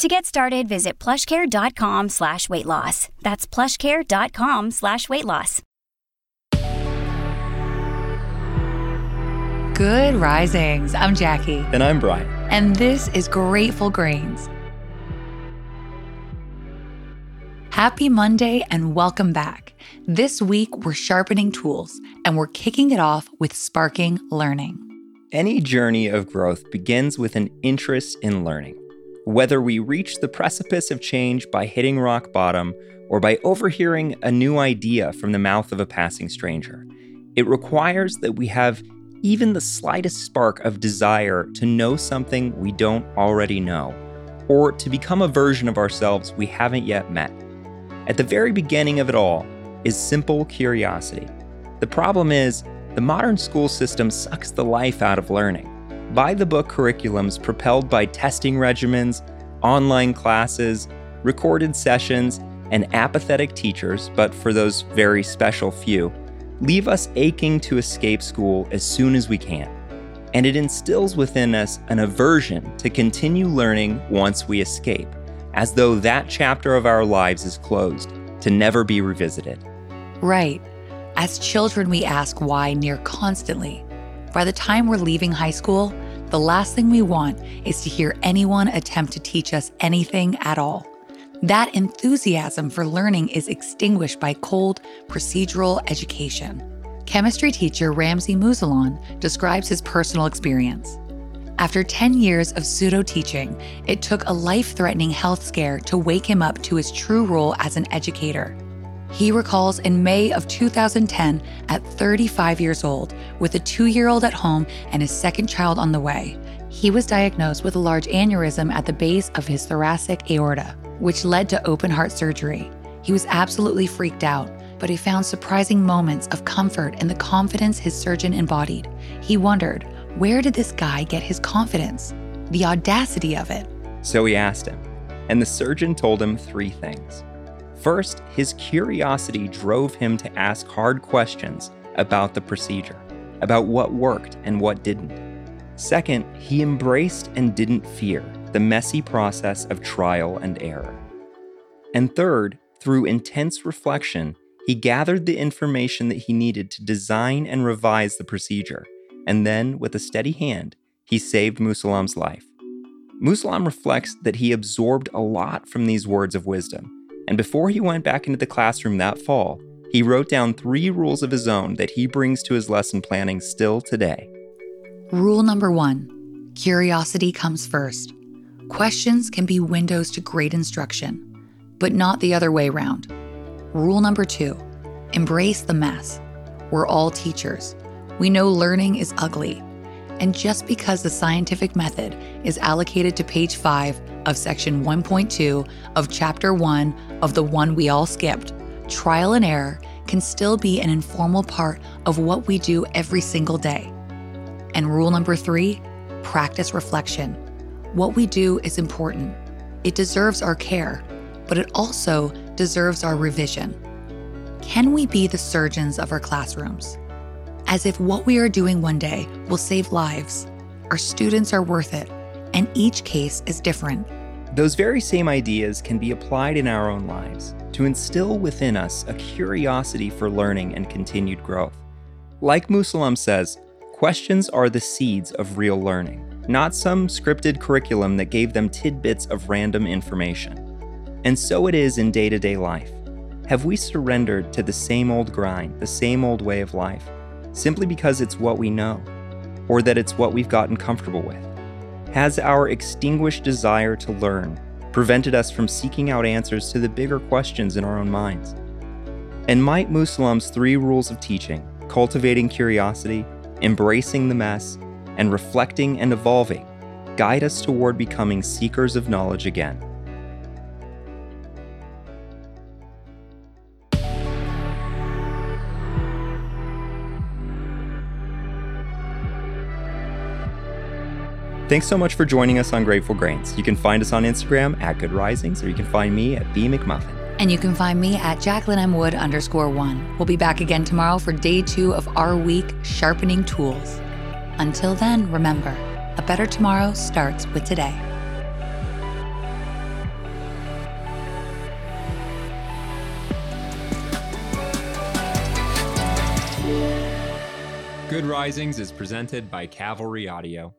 To get started, visit plushcare.com slash weight loss. That's plushcare.com slash weight loss. Good risings. I'm Jackie. And I'm Bryan. And this is Grateful Grains. Happy Monday and welcome back. This week, we're sharpening tools and we're kicking it off with sparking learning. Any journey of growth begins with an interest in learning. Whether we reach the precipice of change by hitting rock bottom or by overhearing a new idea from the mouth of a passing stranger, it requires that we have even the slightest spark of desire to know something we don't already know, or to become a version of ourselves we haven't yet met. At the very beginning of it all is simple curiosity. The problem is, the modern school system sucks the life out of learning. By the book curriculums propelled by testing regimens, online classes, recorded sessions, and apathetic teachers, but for those very special few, leave us aching to escape school as soon as we can. And it instills within us an aversion to continue learning once we escape as though that chapter of our lives is closed, to never be revisited. Right. As children, we ask why near constantly. By the time we're leaving high school, the last thing we want is to hear anyone attempt to teach us anything at all. That enthusiasm for learning is extinguished by cold, procedural education. Chemistry teacher Ramsey Musallam describes his personal experience. After 10 years of pseudo teaching, it took a life threatening health scare to wake him up to his true role as an educator. He recalls in May of 2010, at 35 years old, with a two year old at home and his second child on the way, he was diagnosed with a large aneurysm at the base of his thoracic aorta, which led to open heart surgery. He was absolutely freaked out, but he found surprising moments of comfort in the confidence his surgeon embodied. He wondered, where did this guy get his confidence? The audacity of it. So he asked him, and the surgeon told him three things. First, his curiosity drove him to ask hard questions about the procedure, about what worked and what didn't. Second, he embraced and didn't fear the messy process of trial and error. And third, through intense reflection, he gathered the information that he needed to design and revise the procedure and then, with a steady hand, he saved Musallam's life. Musallam reflects that he absorbed a lot from these words of wisdom, and before he went back into the classroom that fall, he wrote down three rules of his own that he brings to his lesson planning still today. Rule number one curiosity comes first. Questions can be windows to great instruction, but not the other way around. Rule number two embrace the mess. We're all teachers. We know learning is ugly. And just because the scientific method is allocated to page 5 of section 1.2 of chapter 1 of the one we all skipped, trial and error can still be an informal part of what we do every single day. And rule number three practice reflection. What we do is important. It deserves our care, but it also deserves our revision. Can we be the surgeons of our classrooms? as if what we are doing one day will save lives. Our students are worth it, and each case is different. Those very same ideas can be applied in our own lives to instill within us a curiosity for learning and continued growth. Like Musallam says, questions are the seeds of real learning, not some scripted curriculum that gave them tidbits of random information. And so it is in day to day life. Have we surrendered to the same old grind, the same old way of life? simply because it's what we know, or that it's what we've gotten comfortable with? Has our extinguished desire to learn prevented us from seeking out answers to the bigger questions in our own minds? And might Musallam's three rules of teaching, cultivating curiosity, embracing the mess, and reflecting and evolving, guide us toward becoming seekers of knowledge again? Thanks so much for joining us on Grateful Grains. You can find us on Instagram at Good Risings, or you can find me at B McMullin. And you can find me at Jacqueline M. Wood underscore one. We'll be back again tomorrow for day two of our week sharpening tools. Until then, remember, a better tomorrow starts with today. Good Risings is presented by Cavalry Audio.